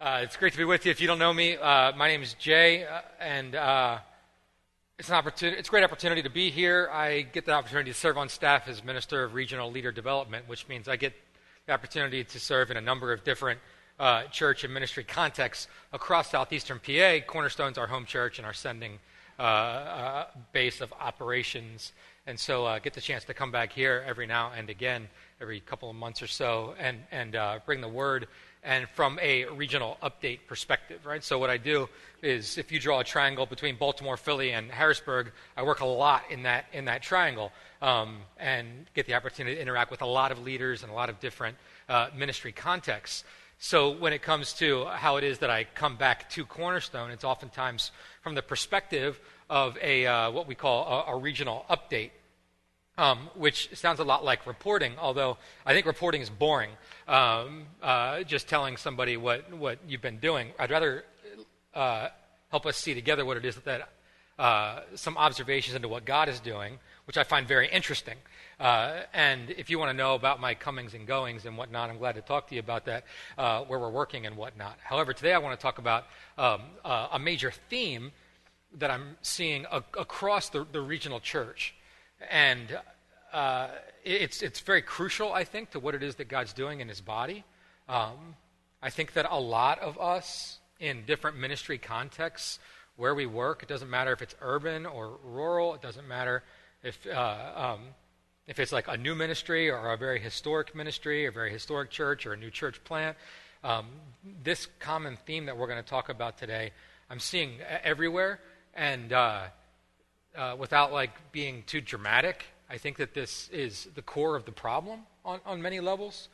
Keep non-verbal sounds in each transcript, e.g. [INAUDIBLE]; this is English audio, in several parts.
Uh, it's great to be with you. If you don't know me, uh, my name is Jay, uh, and uh, it's an opportunity. It's a great opportunity to be here. I get the opportunity to serve on staff as Minister of Regional Leader Development, which means I get the opportunity to serve in a number of different uh, church and ministry contexts across southeastern PA. Cornerstone's our home church and our sending uh, base of operations, and so I get the chance to come back here every now and again, every couple of months or so, and and bring the word and from a regional update perspective, right? So what I do is if you draw a triangle between Baltimore, Philly, and Harrisburg, I work a lot in that in that triangle um, and get the opportunity to interact with a lot of leaders and a lot of different uh, ministry contexts. So when it comes to how it is that I come back to Cornerstone, it's oftentimes from the perspective of a uh, what we call a, a regional update um, which sounds a lot like reporting, although I think reporting is boring. Um, uh, just telling somebody what, what you've been doing. I'd rather uh, help us see together what it is that uh, some observations into what God is doing, which I find very interesting. Uh, and if you want to know about my comings and goings and whatnot, I'm glad to talk to you about that, uh, where we're working and whatnot. However, today I want to talk about um, uh, a major theme that I'm seeing a- across the, the regional church and uh, it's, it's very crucial, I think, to what it is that God's doing in his body. Um, I think that a lot of us in different ministry contexts where we work, it doesn't matter if it's urban or rural, it doesn't matter if, uh, um, if it's like a new ministry or a very historic ministry, or a very historic church or a new church plant. Um, this common theme that we're going to talk about today, I'm seeing everywhere. And uh, uh, without like being too dramatic, I think that this is the core of the problem on, on many levels.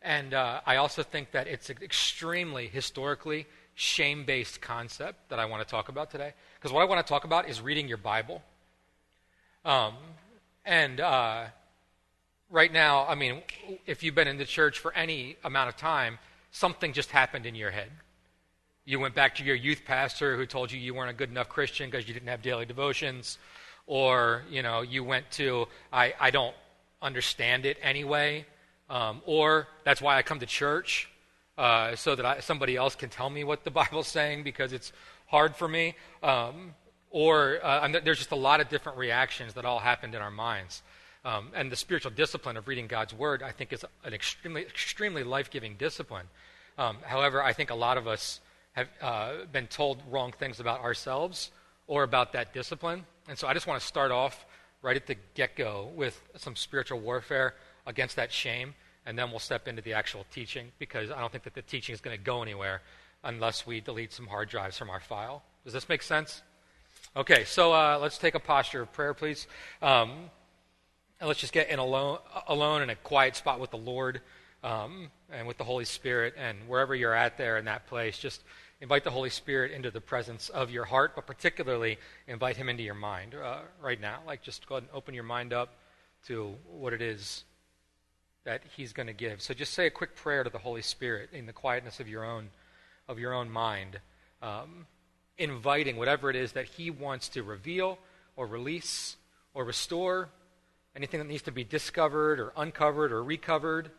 And uh, I also think that it's an extremely historically shame based concept that I want to talk about today. Because what I want to talk about is reading your Bible. Um, and uh, right now, I mean, if you've been in the church for any amount of time, something just happened in your head. You went back to your youth pastor who told you you weren't a good enough Christian because you didn't have daily devotions. Or, you know, you went to, I, I don't understand it anyway. Um, or that's why I come to church, uh, so that I, somebody else can tell me what the [LAUGHS] Bible's saying because it's hard for me. Um, or uh, there's just a lot of different reactions that all happened in our minds. Um, and the spiritual discipline of reading God's Word, I think, is an extremely, extremely life giving discipline. Um, however, I think a lot of us have uh, been told wrong things about ourselves or about that discipline. And so I just want to start off right at the get go with some spiritual warfare against that shame, and then we'll step into the actual teaching because I don't think that the teaching is going to go anywhere unless we delete some hard drives from our file. Does this make sense? Okay, so uh, let's take a posture of prayer, please. Um, and let's just get in alone, alone in a quiet spot with the Lord um, and with the Holy Spirit. And wherever you're at there in that place, just invite the Holy Spirit into the presence of your heart, but particularly invite Him into your mind uh, right now. Like, just go ahead and open your mind up to what it is that He's going to give. So, just say a quick prayer to the Holy Spirit in the quietness of your own of your own mind, um, inviting whatever it is that He wants to reveal or release or restore, anything that needs to be discovered or uncovered or recovered.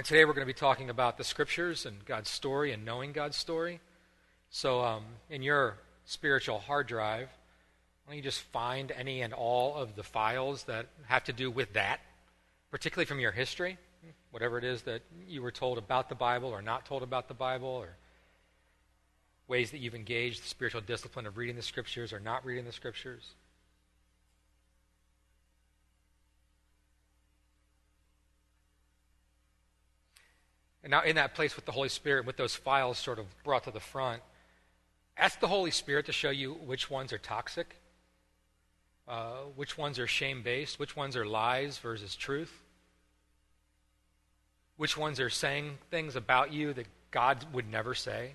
And today we're going to be talking about the scriptures and God's story and knowing God's story. So, um, in your spiritual hard drive, why don't you just find any and all of the files that have to do with that, particularly from your history, whatever it is that you were told about the Bible or not told about the Bible, or ways that you've engaged the spiritual discipline of reading the scriptures or not reading the scriptures. And now, in that place with the Holy Spirit, with those files sort of brought to the front, ask the Holy Spirit to show you which ones are toxic, uh, which ones are shame based, which ones are lies versus truth, which ones are saying things about you that God would never say.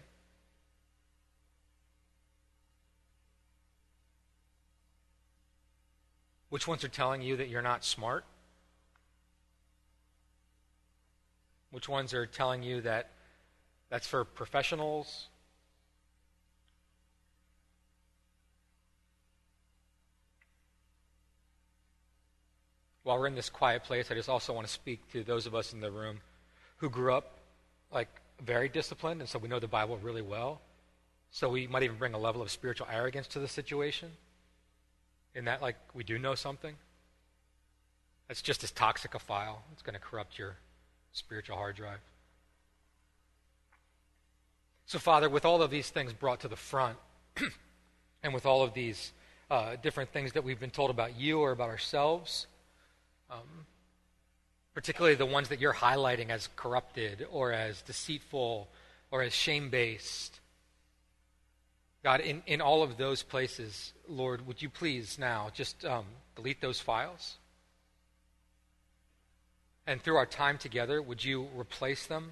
Which ones are telling you that you're not smart? Which ones are telling you that that's for professionals? while we're in this quiet place, I just also want to speak to those of us in the room who grew up like very disciplined, and so we know the Bible really well. So we might even bring a level of spiritual arrogance to the situation, in that like we do know something. That's just as toxic a file. It's going to corrupt your spiritual hard drive. So, Father, with all of these things brought to the front, [CLEARS THROAT] and with all of these uh, different things that we've been told about you or about ourselves, um, particularly the ones that you're highlighting as corrupted or as deceitful or as shame based. God, in, in all of those places, Lord, would you please now just um, delete those files? And through our time together, would you replace them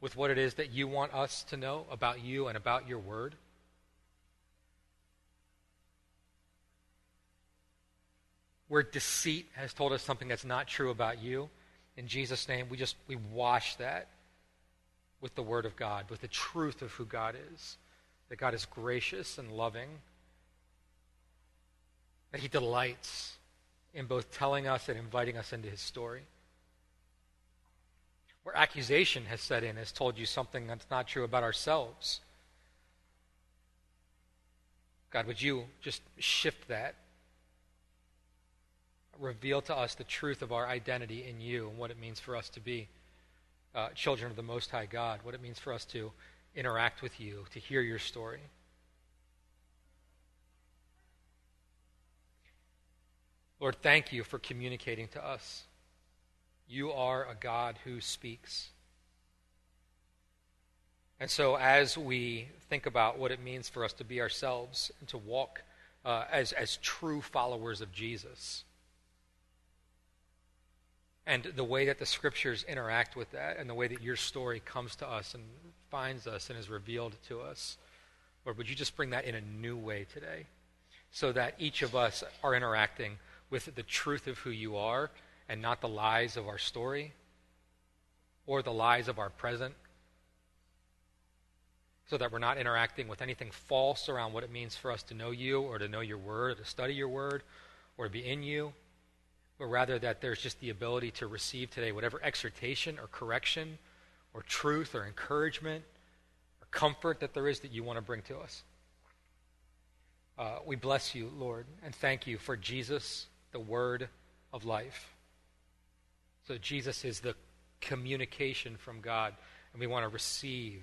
with what it is that you want us to know about you and about your word? where deceit has told us something that's not true about you, in Jesus' name, we just we wash that with the Word of God, with the truth of who God is. That God is gracious and loving. That He delights in both telling us and inviting us into His story. Where accusation has set in, has told you something that's not true about ourselves. God, would you just shift that reveal to us the truth of our identity in you and what it means for us to be uh, children of the Most High God, what it means for us to interact with you, to hear your story. Lord, thank you for communicating to us. You are a God who speaks. And so, as we think about what it means for us to be ourselves and to walk uh, as, as true followers of Jesus, and the way that the scriptures interact with that and the way that your story comes to us and finds us and is revealed to us. Lord, would you just bring that in a new way today so that each of us are interacting with the truth of who you are and not the lies of our story or the lies of our present? So that we're not interacting with anything false around what it means for us to know you or to know your word or to study your word or to be in you but rather that there's just the ability to receive today whatever exhortation or correction or truth or encouragement or comfort that there is that you want to bring to us. Uh, we bless you, Lord, and thank you for Jesus, the word of life. So Jesus is the communication from God, and we want to receive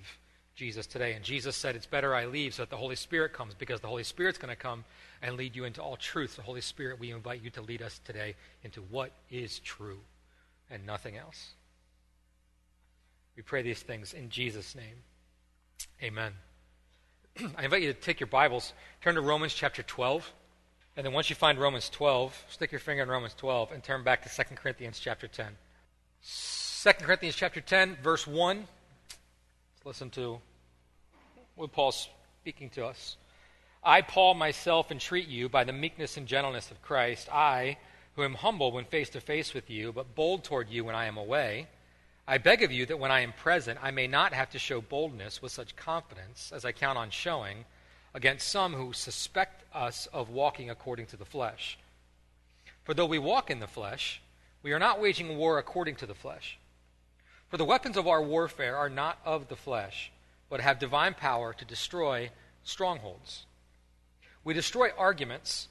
Jesus today. And Jesus said, It's better I leave so that the Holy Spirit comes, because the Holy Spirit's going to come and lead you into all truth. The Holy Spirit, we invite you to lead us today into what is true and nothing else. We pray these things in Jesus' name. Amen. [CLEARS THROAT] I invite you to take your Bibles, turn to Romans chapter 12, and then once you find Romans 12, stick your finger in Romans 12 and turn back to 2 Corinthians chapter 10. 2 Corinthians chapter 10, verse 1. Let's listen to what Paul's speaking to us. I, Paul, myself entreat you by the meekness and gentleness of Christ, I, who am humble when face to face with you, but bold toward you when I am away, I beg of you that when I am present, I may not have to show boldness with such confidence as I count on showing against some who suspect us of walking according to the flesh. For though we walk in the flesh, we are not waging war according to the flesh. For the weapons of our warfare are not of the flesh, but have divine power to destroy strongholds. We destroy arguments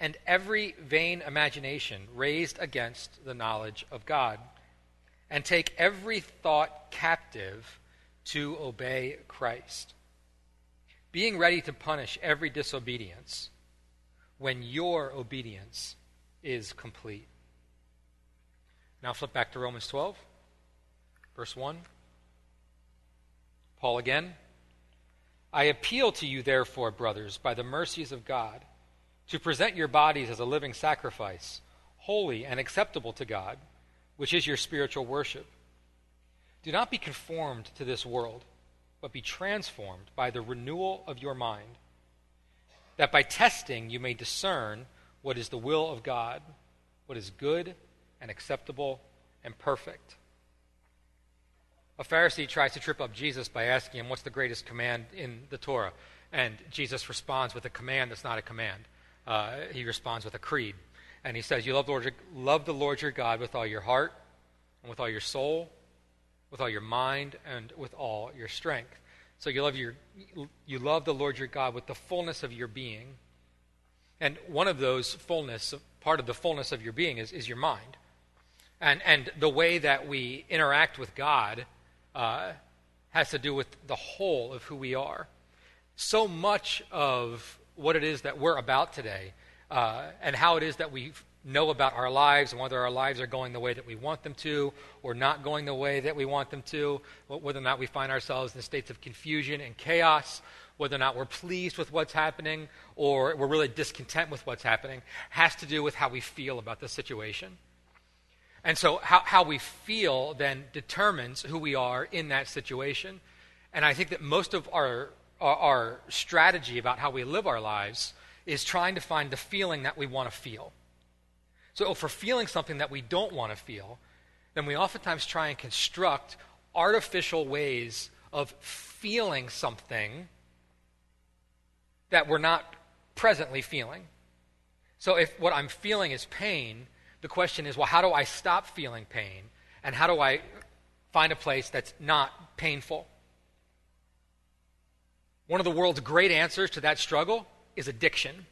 and every vain imagination raised against the knowledge of God, and take every thought captive to obey Christ, being ready to punish every disobedience when your obedience is complete. Now flip back to Romans 12, verse 1. Paul again. I appeal to you, therefore, brothers, by the mercies of God, to present your bodies as a living sacrifice, holy and acceptable to God, which is your spiritual worship. Do not be conformed to this world, but be transformed by the renewal of your mind, that by testing you may discern what is the will of God, what is good and acceptable and perfect. A Pharisee tries to trip up Jesus by asking him, What's the greatest command in the Torah? And Jesus responds with a command that's not a command. Uh, he responds with a creed. And he says, You love the, Lord love the Lord your God with all your heart, and with all your soul, with all your mind, and with all your strength. So you love, your, you love the Lord your God with the fullness of your being. And one of those fullness, part of the fullness of your being is, is your mind. And, and the way that we interact with God uh, has to do with the whole of who we are. So much of what it is that we're about today uh, and how it is that we know about our lives and whether our lives are going the way that we want them to or not going the way that we want them to, whether or not we find ourselves in states of confusion and chaos, whether or not we're pleased with what's happening or we're really discontent with what's happening, has to do with how we feel about the situation. And so, how, how we feel then determines who we are in that situation. And I think that most of our, our, our strategy about how we live our lives is trying to find the feeling that we want to feel. So, oh, if we're feeling something that we don't want to feel, then we oftentimes try and construct artificial ways of feeling something that we're not presently feeling. So, if what I'm feeling is pain, the question is well, how do I stop feeling pain? And how do I find a place that's not painful? One of the world's great answers to that struggle is addiction.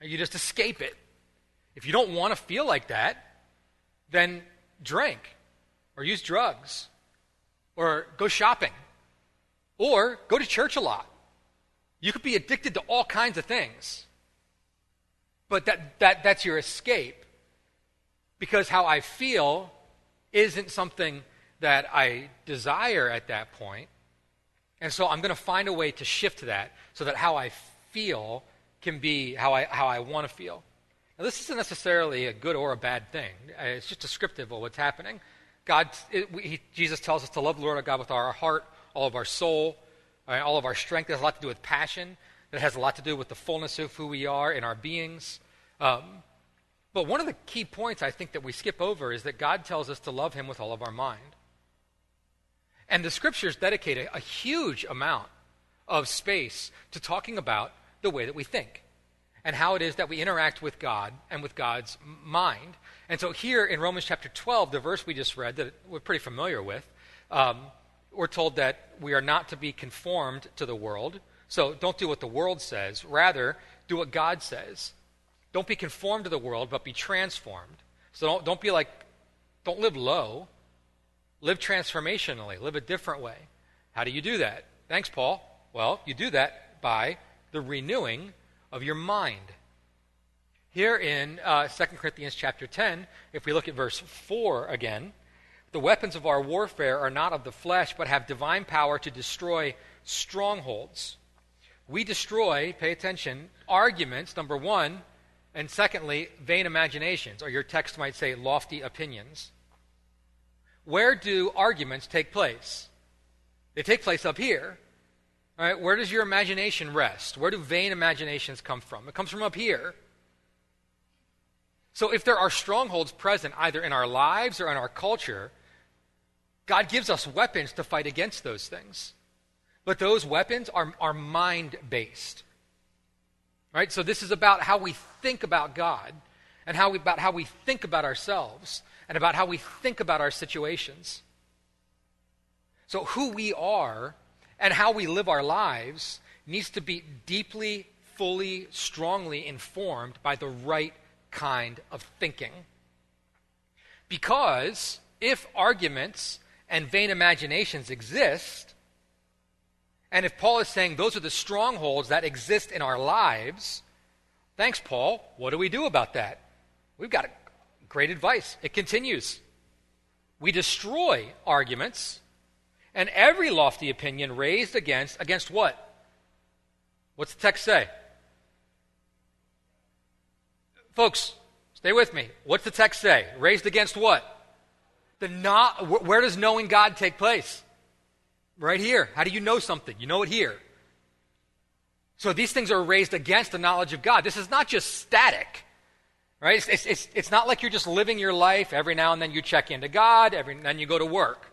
You just escape it. If you don't want to feel like that, then drink or use drugs or go shopping or go to church a lot. You could be addicted to all kinds of things. But that, that, that's your escape. Because how I feel isn't something that I desire at that point. And so I'm going to find a way to shift that so that how I feel can be how I, how I want to feel. Now, this isn't necessarily a good or a bad thing, uh, it's just descriptive of what's happening. God, it, he, Jesus tells us to love the Lord our God with our heart, all of our soul, all of our strength. It has a lot to do with passion. It has a lot to do with the fullness of who we are in our beings. Um, but one of the key points I think that we skip over is that God tells us to love Him with all of our mind. And the scriptures dedicate a, a huge amount of space to talking about the way that we think and how it is that we interact with God and with God's mind. And so, here in Romans chapter 12, the verse we just read that we're pretty familiar with, um, we're told that we are not to be conformed to the world. So, don't do what the world says. Rather, do what God says. Don't be conformed to the world, but be transformed. So, don't, don't be like, don't live low. Live transformationally. Live a different way. How do you do that? Thanks, Paul. Well, you do that by the renewing of your mind. Here in uh, 2 Corinthians chapter 10, if we look at verse 4 again, the weapons of our warfare are not of the flesh, but have divine power to destroy strongholds. We destroy, pay attention, arguments, number one, and secondly, vain imaginations, or your text might say lofty opinions. Where do arguments take place? They take place up here. Right? Where does your imagination rest? Where do vain imaginations come from? It comes from up here. So if there are strongholds present either in our lives or in our culture, God gives us weapons to fight against those things. But those weapons are, are mind based. Right? So this is about how we think about God and how we, about how we think about ourselves and about how we think about our situations. So who we are and how we live our lives needs to be deeply, fully, strongly informed by the right kind of thinking. Because if arguments and vain imaginations exist, and if Paul is saying those are the strongholds that exist in our lives, thanks, Paul. What do we do about that? We've got great advice. It continues. We destroy arguments and every lofty opinion raised against against what? What's the text say? Folks, stay with me. What's the text say? Raised against what? The not where does knowing God take place? Right here. How do you know something? You know it here. So these things are raised against the knowledge of God. This is not just static. Right? It's, it's, it's, not like you're just living your life. Every now and then you check into God, every then you go to work.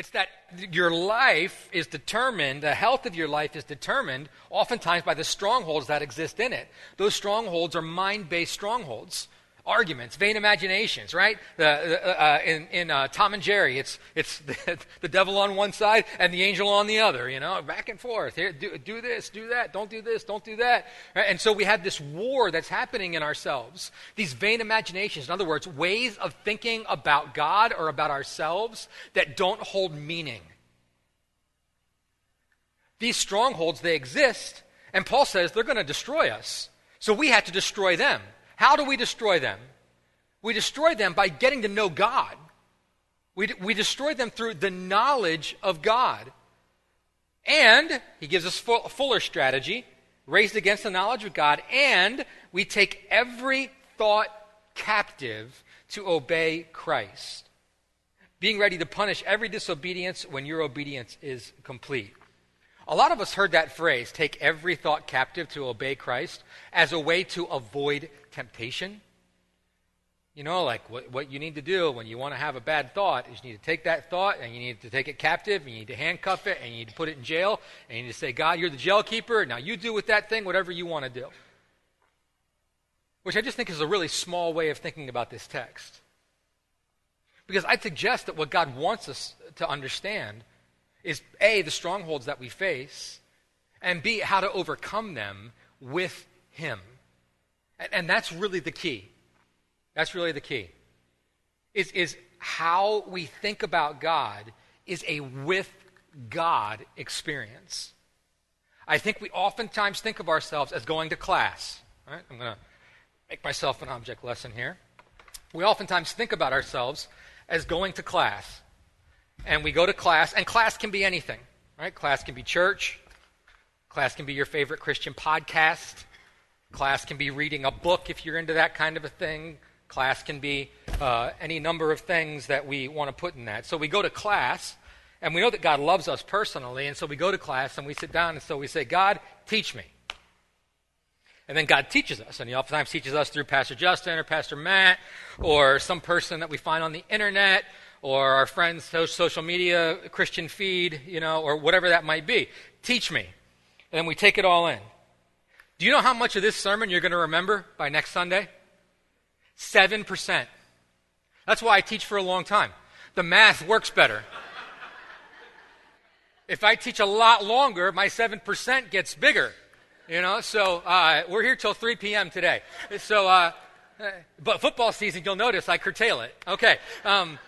It's that your life is determined, the health of your life is determined oftentimes by the strongholds that exist in it. Those strongholds are mind based strongholds arguments, vain imaginations, right? The, uh, in in uh, Tom and Jerry, it's, it's the, [LAUGHS] the, devil on one side and the angel on the other, you know, back and forth. Here, do, do this, do that, don't do this, don't do that. Right? And so we have this war that's happening in ourselves. These vain imaginations, in other words, ways of thinking about God or about ourselves that don't hold meaning. These strongholds, they exist, and Paul says they're going to destroy us. So we have to destroy them. How do we destroy them? We destroy them by getting to know God. We, we destroy them through the knowledge of God. And he gives us full, fuller strategy, raised against the knowledge of God, and we take every thought captive to obey Christ, being ready to punish every disobedience when your obedience is complete. A lot of us heard that phrase, take every thought captive to obey Christ, as a way to avoid temptation. You know, like what, what you need to do when you want to have a bad thought is you need to take that thought and you need to take it captive and you need to handcuff it and you need to put it in jail and you need to say, God, you're the jail keeper. Now you do with that thing whatever you want to do. Which I just think is a really small way of thinking about this text. Because I'd suggest that what God wants us to understand is A, the strongholds that we face, and B, how to overcome them with Him. And, and that's really the key. That's really the key. Is, is how we think about God is a with God experience. I think we oftentimes think of ourselves as going to class. Right? I'm going to make myself an object lesson here. We oftentimes think about ourselves as going to class and we go to class, and class can be anything, right? Class can be church, class can be your favorite Christian podcast, class can be reading a book if you're into that kind of a thing, class can be uh, any number of things that we want to put in that. So we go to class, and we know that God loves us personally, and so we go to class and we sit down, and so we say, God, teach me. And then God teaches us, and He oftentimes teaches us through Pastor Justin or Pastor Matt or some person that we find on the internet or our friends' social media Christian feed, you know, or whatever that might be. Teach me. And then we take it all in. Do you know how much of this sermon you're going to remember by next Sunday? 7%. That's why I teach for a long time. The math works better. if I teach a lot longer, my 7% gets bigger. You know, so uh, we're here till 3 p.m. today. So, uh, but football season, you'll notice I curtail it. Okay. Um,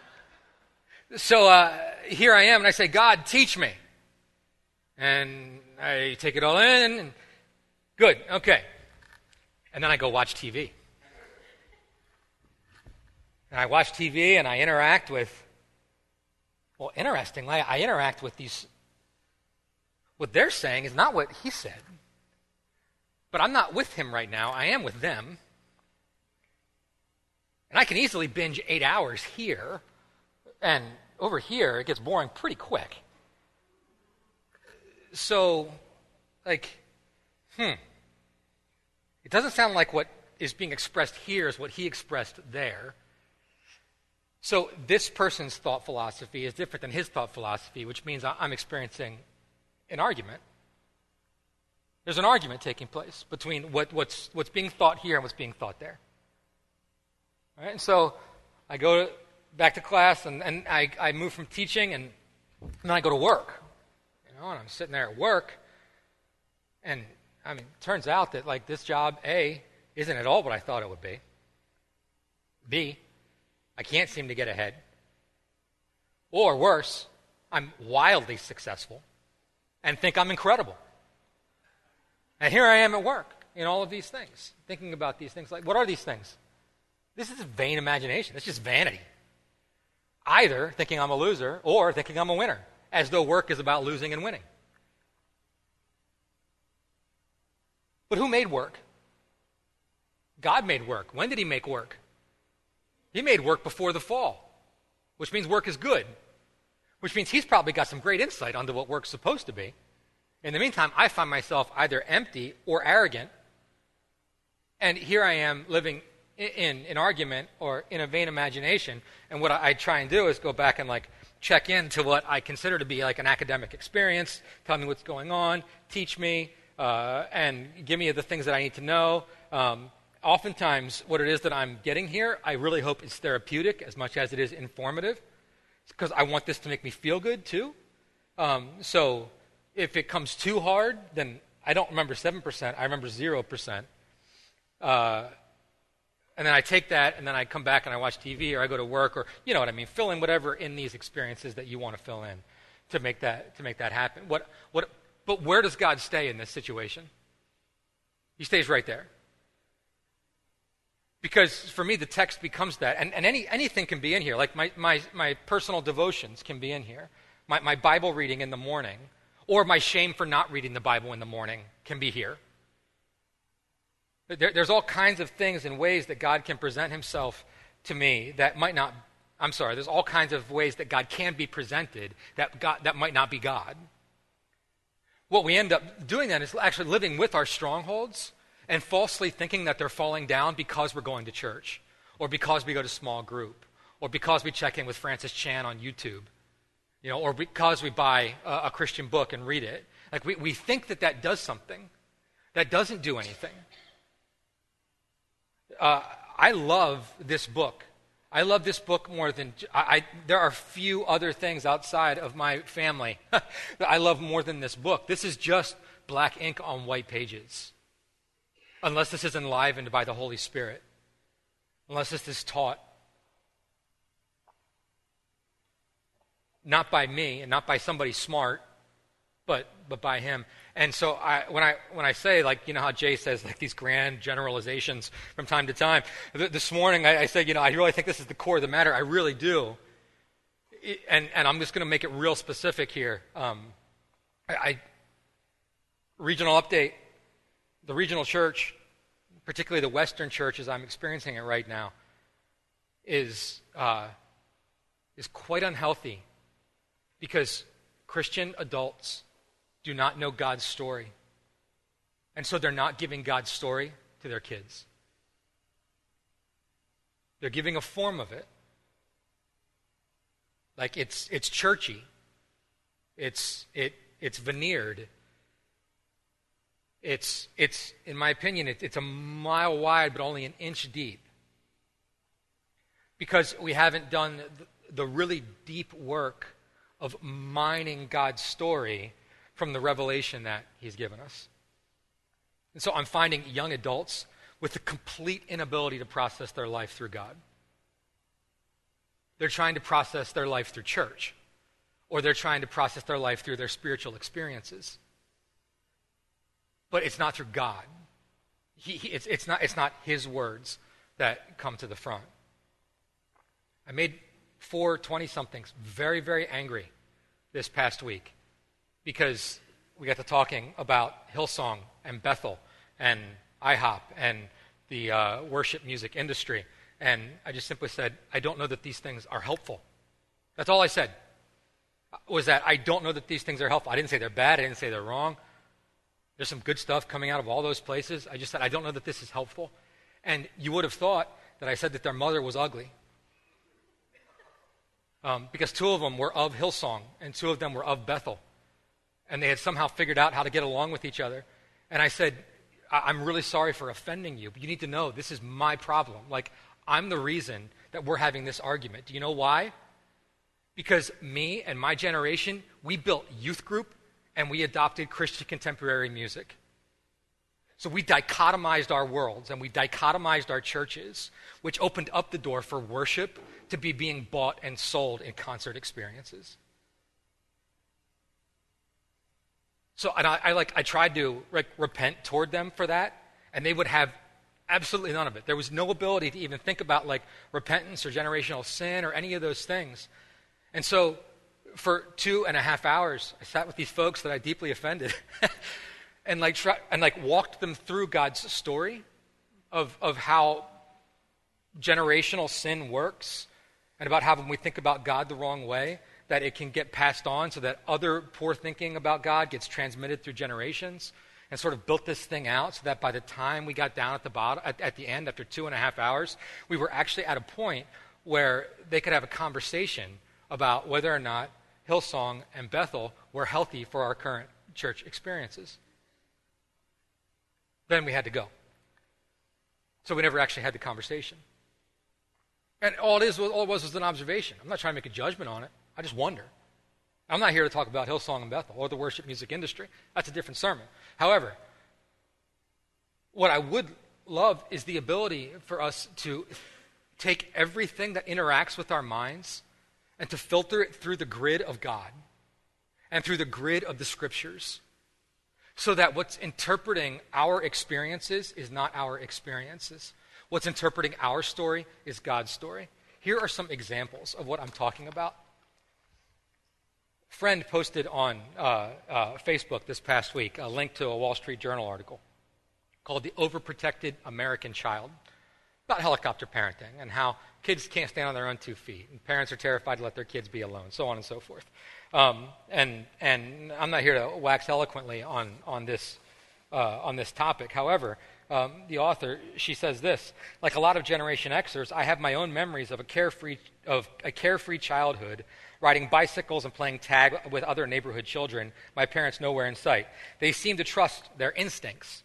so uh, here I am, and I say, God, teach me. And I take it all in, and good, okay. And then I go watch TV. And I watch TV and I interact with, well, interestingly, I interact with these, what they're saying is not what he said. But I'm not with him right now, I am with them. And I can easily binge eight hours here and over here, it gets boring pretty quick. So, like, hmm. It doesn't sound like what is being expressed here is what he expressed there. So, this person's thought philosophy is different than his thought philosophy, which means I'm experiencing an argument. There's an argument taking place between what, what's, what's being thought here and what's being thought there. All right? And so I go to back to class, and, and I, I move from teaching, and, and then I go to work. You know, and I'm sitting there at work, and I mean, it turns out that like this job, A, isn't at all what I thought it would be. B, I can't seem to get ahead. Or worse, I'm wildly successful and think I'm incredible. And here I am at work in all of these things, thinking about these things. Like, what are these things? This is vain imagination. It's just vanity either thinking I'm a loser or thinking I'm a winner, as though work is about losing and winning. But who made work? God made work. When did He make work? He made work before the fall, which means work is good, which means He's probably got some great insight onto what work's supposed to be. In the meantime, I find myself either empty or arrogant, and here I am living in an argument or in a vain imagination. And what I, I try and do is go back and like check in to what I consider to be like an academic experience, tell me what's going on, teach me, uh, and give me the things that I need to know. Um, oftentimes, what it is that I'm getting here, I really hope is therapeutic as much as it is informative, because I want this to make me feel good too. Um, so if it comes too hard, then I don't remember 7%, I remember 0%. Uh, and then I take that and then I come back and I watch TV or I go to work or, you know what I mean, fill in whatever in these experiences that you want to fill in to make that, to make that happen. What, what, but where does God stay in this situation? He stays right there. Because for me, the text becomes that. And, and any, anything can be in here. Like my, my, my personal devotions can be in here. My, my Bible reading in the morning, or my shame for not reading the Bible in the morning can be here. There, there's all kinds of things and ways that God can present himself to me that might not, I'm sorry, there's all kinds of ways that God can be presented that, God, that might not be God. What we end up doing then is actually living with our strongholds and falsely thinking that they're falling down because we're going to church or because we go to small group or because we check in with Francis Chan on YouTube, you know, or because we buy a, a Christian book and read it. Like we, we think that that does something. That doesn't do anything. Uh, I love this book. I love this book more than I, I, there are few other things outside of my family [LAUGHS] that I love more than this book. This is just black ink on white pages. Unless this is enlivened by the Holy Spirit. Unless this is taught not by me and not by somebody smart, but but by him. And so I, when, I, when I say, like, you know how Jay says, like, these grand generalizations from time to time, th- this morning I, I, said, you know, I really think this is the core of the matter. I really do. It, and, and I'm just going to make it real specific here. Um, I, I, regional update the regional church, particularly the Western church as I'm experiencing it right now, is, uh, is quite unhealthy because Christian adults do not know God's story. And so they're not giving God's story to their kids. They're giving a form of it. Like it's, it's churchy, it's, it, it's veneered. It's, it's, in my opinion, it, it's a mile wide, but only an inch deep. Because we haven't done the, the really deep work of mining God's story from the revelation that He's given us. And so I'm finding young adults with a complete inability to process their life through God. They're trying to process their life through church, or they're trying to process their life through their spiritual experiences. But it's not through God. He, he, it's, it's, not, it's not His words that come to the front. I made four 20 somethings very, very angry this past week because we got to talking about Hillsong and Bethel and IHOP and the uh, worship music industry. And I just simply said, I don't know that these things are helpful. That's all I said. Was that I don't know that these things are helpful. I didn't say they're bad. I didn't say they're wrong. There's some good stuff coming out of all those places. I just said, I don't know that this is helpful. And you would have thought that I said that their mother was ugly. Um, because two of them were of Hillsong, and two of them were of Bethel and they had somehow figured out how to get along with each other. And I said, I- am really sorry for offending you, but you need to know this is my problem. Like, I'm the reason that we're having this argument. Do you know why? Because me and my generation, we built youth group and we adopted Christian contemporary music. So we dichotomized our worlds and we dichotomized our churches, which opened up the door for worship to be being bought and sold in concert experiences. So, and I, I, like, I tried to like, repent toward them for that, and they would have absolutely none of it. There was no ability to even think about like repentance or generational sin or any of those things. And so, for two and a half hours, I sat with these folks that I deeply offended, [LAUGHS] and like try, and like walked them through God's story of of how generational sin works, and about how when we think about God the wrong way, that it can get passed on so that other poor thinking about God gets transmitted through generations and sort of built this thing out so that by the time we got down at the bottom at, at, the end after two and a half hours we were actually at a point where they could have a conversation about whether or not Hillsong and Bethel were healthy for our current church experiences. Then we had to go. So we never actually had the conversation. And all it is, all it was, was an observation. I'm not trying to make a judgment on it. I just wonder. I'm not here to talk about Hillsong and Bethel or the worship music industry. That's a different sermon. However, what I would love is the ability for us to take everything that interacts with our minds and to filter it through the grid of God and through the grid of the scriptures so that what's interpreting our experiences is not our experiences. What's interpreting our story is God's story. Here are some examples of what I'm talking about. Friend posted on uh, uh, Facebook this past week a link to a Wall Street Journal article called The Overprotected American Child about helicopter parenting and how kids can't stand on their own two feet and parents are terrified to let their kids be alone, so on and so forth. Um, and, and I'm not here to wax eloquently on, on, this, uh, on this topic. However, um, the author, she says this Like a lot of Generation Xers, I have my own memories of a carefree, of a carefree childhood, riding bicycles and playing tag with other neighborhood children, my parents nowhere in sight. They seem to trust their instincts.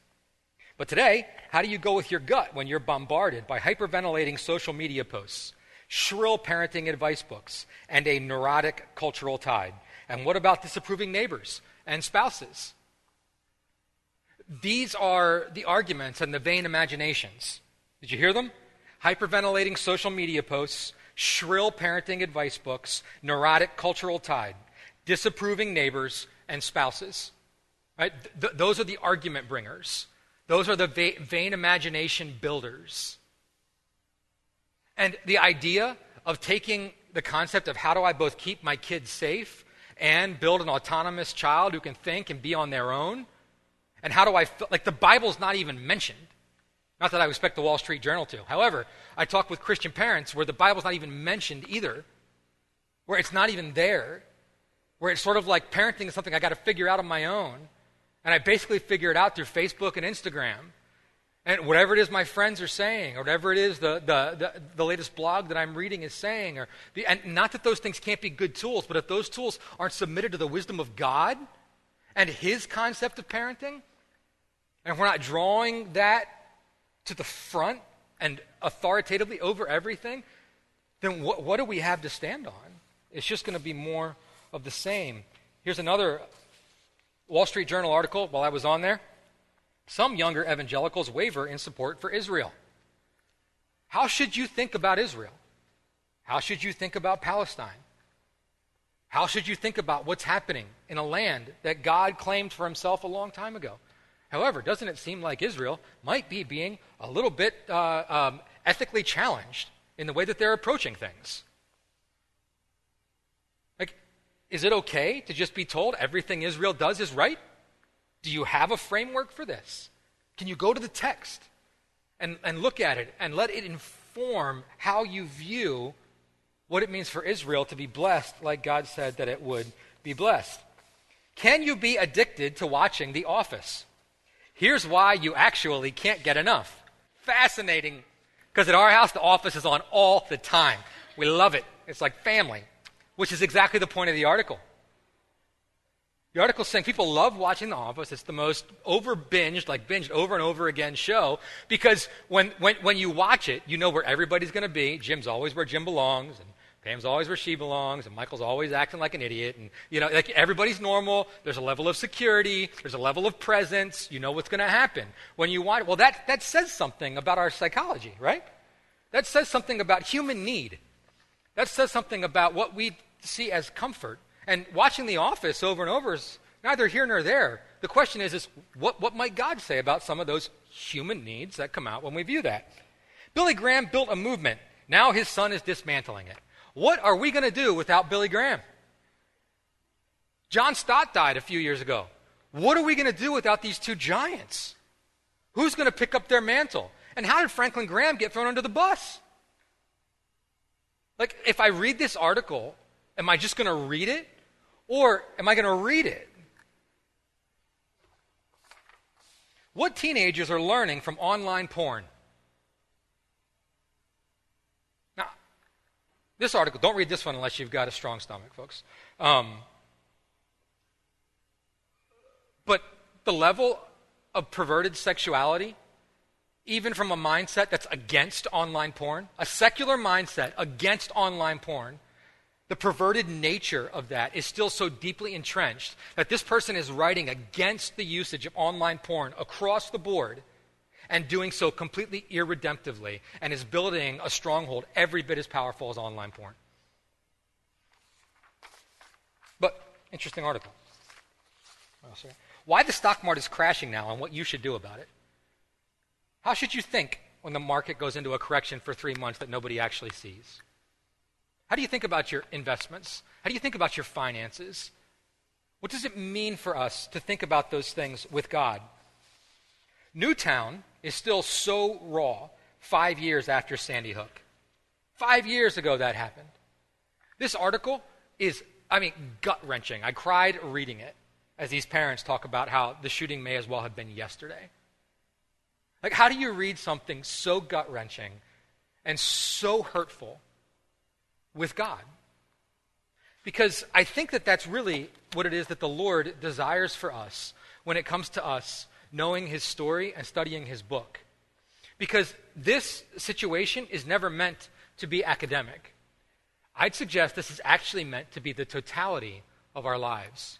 But today, how do you go with your gut when you're bombarded by hyperventilating social media posts, shrill parenting advice books, and a neurotic cultural tide? And what about disapproving neighbors and spouses? These are the arguments and the vain imaginations. Did you hear them? Hyperventilating social media posts, shrill parenting advice books, neurotic cultural tide, disapproving neighbors and spouses. Right? Th- those are the argument bringers. Those are the va- vain imagination builders. And the idea of taking the concept of how do I both keep my kids safe and build an autonomous child who can think and be on their own and how do I, like, the Bible's not even mentioned. Not that I expect the Wall Street Journal to. However, I talk with Christian parents where the Bible's not even mentioned either, where it's not even there, where it's sort of like parenting is something I got to figure out on my own. And I basically figure it out through Facebook and Instagram. And whatever it is my friends are saying, or whatever it is the, the, the, the latest blog that I'm reading is saying, or the, and not that those things can't be good tools, but if those tools aren't submitted to the wisdom of God, and his concept of parenting, and we're not drawing that to the front and authoritatively over everything, then what, what do we have to stand on? It's just going to be more of the same. Here's another Wall Street Journal article while I was on there. Some younger evangelicals waver in support for Israel. How should you think about Israel? How should you think about Palestine? How should you think about what's happening in a land that God claimed for himself a long time ago? However, doesn't it seem like Israel might be being a little bit uh, um, ethically challenged in the way that they're approaching things? Like, is it okay to just be told everything Israel does is right? Do you have a framework for this? Can you go to the text and, and look at it and let it inform how you view what it means for Israel to be blessed like God said that it would be blessed. Can you be addicted to watching The Office? Here's why you actually can't get enough. Fascinating. Because at our house, The Office is on all the time. We love it. It's like family, which is exactly the point of the article. The article is saying people love watching The Office. It's the most over binged, like binged over and over again show because when, when, when you watch it, you know where everybody's going to be. Jim's always where Jim belongs, and Pam's always where she belongs, and Michael's always acting like an idiot. And, you know, like everybody's normal. There's a level of security, there's a level of presence. You know what's going to happen when you want, Well, that, that says something about our psychology, right? That says something about human need. That says something about what we see as comfort. And watching The Office over and over is neither here nor there. The question is, is what, what might God say about some of those human needs that come out when we view that? Billy Graham built a movement. Now his son is dismantling it. What are we going to do without Billy Graham? John Stott died a few years ago. What are we going to do without these two giants? Who's going to pick up their mantle? And how did Franklin Graham get thrown under the bus? Like, if I read this article, am I just going to read it? Or am I going to read it? What teenagers are learning from online porn? This article, don't read this one unless you've got a strong stomach, folks. Um, but the level of perverted sexuality, even from a mindset that's against online porn, a secular mindset against online porn, the perverted nature of that is still so deeply entrenched that this person is writing against the usage of online porn across the board and doing so completely irredemptively and is building a stronghold every bit as powerful as online porn. But, interesting article. Oh, Why the stock market is crashing now and what you should do about it. How should you think when the market goes into a correction for three months that nobody actually sees? How do you think about your investments? How do you think about your finances? What does it mean for us to think about those things with God? Newtown is still so raw five years after Sandy Hook. Five years ago that happened. This article is, I mean, gut wrenching. I cried reading it as these parents talk about how the shooting may as well have been yesterday. Like, how do you read something so gut wrenching and so hurtful with God. Because I think that that's really what it is that the Lord desires for us when it comes to us knowing His story and studying His book. Because this situation is never meant to be academic. I'd suggest this is actually meant to be the totality of our lives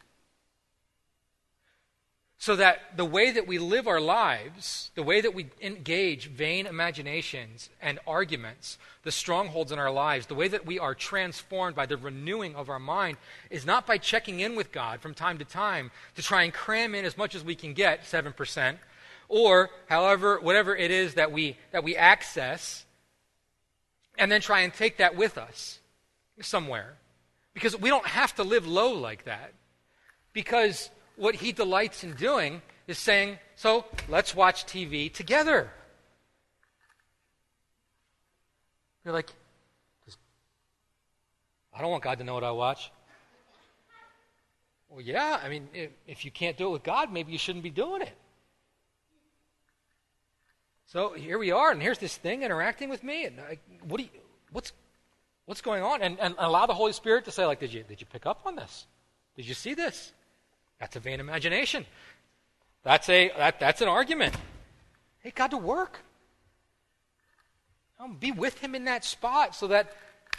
so that the way that we live our lives, the way that we engage vain imaginations and arguments, the strongholds in our lives, the way that we are transformed by the renewing of our mind is not by checking in with God from time to time to try and cram in as much as we can get, 7%, or however, whatever it is that we, that we access, and then try and take that with us somewhere. Because we don't have to live low like that. Because what he delights in doing is saying, So let's watch TV together. You're like, I don't want God to know what I watch. Well, yeah, I mean, if, if you can't do it with God, maybe you shouldn't be doing it. So here we are, and here's this thing interacting with me, and I, what do you, what's, what's going on? And, and allow the Holy Spirit to say, like, did you, did you pick up on this? Did you see this? That's a vain imagination. That's, a, that, that's an argument. Hey, God to work. Um, be with him in that spot so that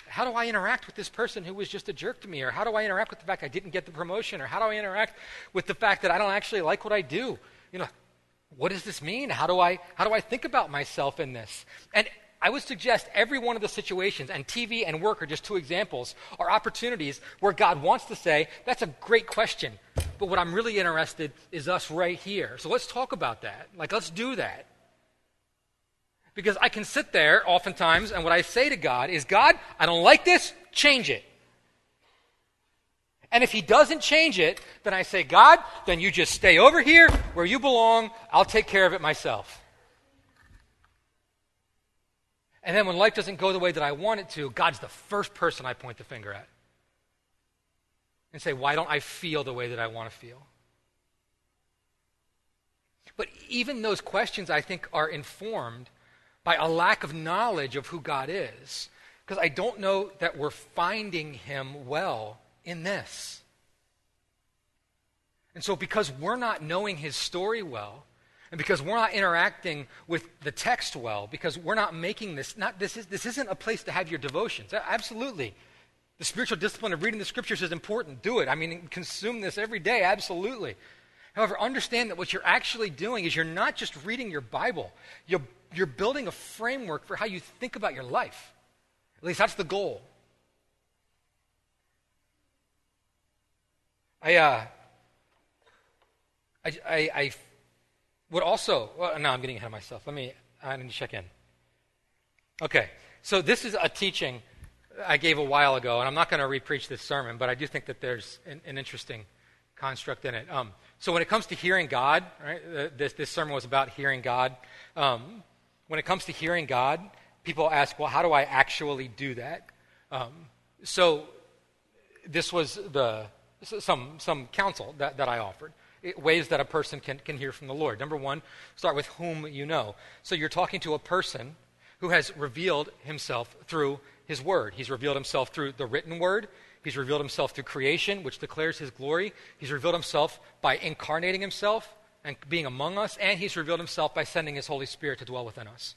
how do I interact with this person who was just a jerk to me? Or how do I interact with the fact I didn't get the promotion? Or how do I interact with the fact that I don't actually like what I do? You know, what does this mean? How do I, how do I think about myself in this? And I would suggest every one of the situations, and TV and work are just two examples, are opportunities where God wants to say, That's a great question, but what I'm really interested is us right here. So let's talk about that. Like, let's do that. Because I can sit there oftentimes, and what I say to God is, God, I don't like this, change it. And if he doesn't change it, then I say, God, then you just stay over here where you belong. I'll take care of it myself. And then when life doesn't go the way that I want it to, God's the first person I point the finger at. And say, why don't I feel the way that I want to feel? But even those questions, I think, are informed by a lack of knowledge of who God is. Because I don't know that we're finding him well in this. And so, because we're not knowing his story well, and because we're not interacting with the text well, because we're not making this, not, this, is, this isn't a place to have your devotions. Absolutely. The spiritual discipline of reading the scriptures is important. Do it. I mean, consume this every day. Absolutely. However, understand that what you're actually doing is you're not just reading your Bible, you're, you're building a framework for how you think about your life. At least that's the goal. I, uh, I, I, I would also, well, I'm getting ahead of myself. Let me, I need to check in. Okay, so this is a teaching I gave a while ago, and I'm not going to repreach this sermon, but I do think that there's an, an interesting construct in it. Um, so when it comes to hearing God, right, uh, this, this sermon was about hearing God. Um, when it comes to hearing God, people ask, well, how do I actually do that? Um, so this was the, some, some counsel that, that I offered Eh, ways that a person can, can hear from the Lord. Number one, start with whom you know. So you're talking to a person who has revealed himself through his word. He's revealed himself through the written word. He's revealed himself through creation, which declares his glory. He's revealed himself by incarnating himself and being among us. And he's revealed himself by sending his Holy Spirit to dwell within us.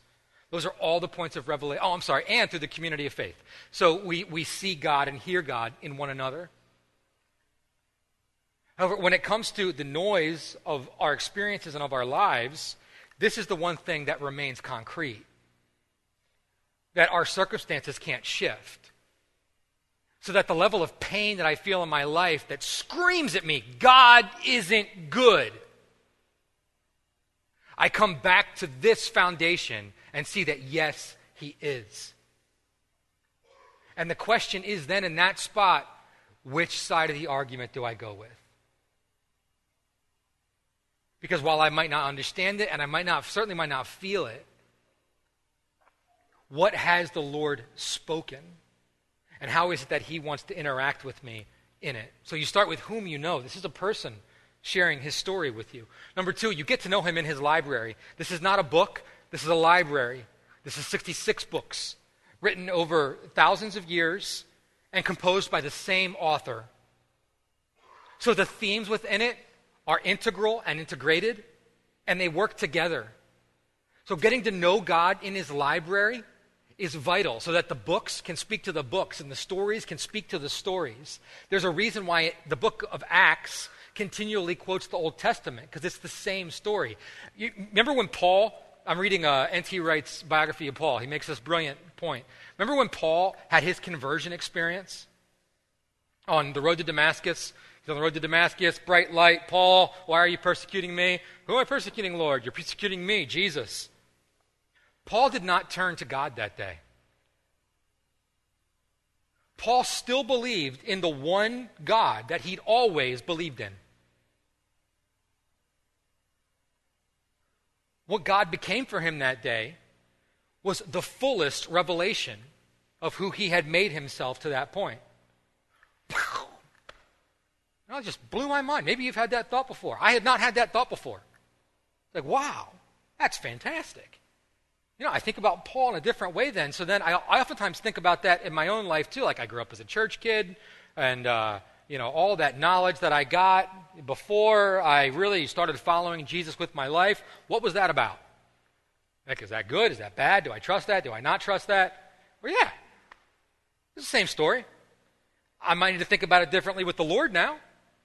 Those are all the points of revelation. Oh, I'm sorry, and through the community of faith. So we, we see God and hear God in one another. However, when it comes to the noise of our experiences and of our lives, this is the one thing that remains concrete that our circumstances can't shift. So that the level of pain that I feel in my life that screams at me, God isn't good. I come back to this foundation and see that yes, He is. And the question is then in that spot, which side of the argument do I go with? Because while I might not understand it and I might not, certainly might not feel it, what has the Lord spoken? And how is it that He wants to interact with me in it? So you start with whom you know. This is a person sharing his story with you. Number two, you get to know him in his library. This is not a book, this is a library. This is 66 books written over thousands of years and composed by the same author. So the themes within it are integral and integrated, and they work together. So getting to know God in his library is vital so that the books can speak to the books and the stories can speak to the stories. There's a reason why the book of Acts continually quotes the Old Testament because it's the same story. You, remember when Paul, I'm reading uh, N.T. Wright's biography of Paul, he makes this brilliant point. Remember when Paul had his conversion experience on the road to Damascus? He's on the road to Damascus, bright light. Paul, why are you persecuting me? Who am I persecuting, Lord? You're persecuting me, Jesus. Paul did not turn to God that day. Paul still believed in the one God that he'd always believed in. What God became for him that day was the fullest revelation of who he had made himself to that point. [LAUGHS] It just blew my mind. Maybe you've had that thought before. I had not had that thought before. Like, wow, that's fantastic. You know, I think about Paul in a different way then. So then I, I oftentimes think about that in my own life too. Like I grew up as a church kid, and uh, you know all that knowledge that I got before I really started following Jesus with my life. What was that about? Like, is that good? Is that bad? Do I trust that? Do I not trust that? Well, yeah, it's the same story. I might need to think about it differently with the Lord now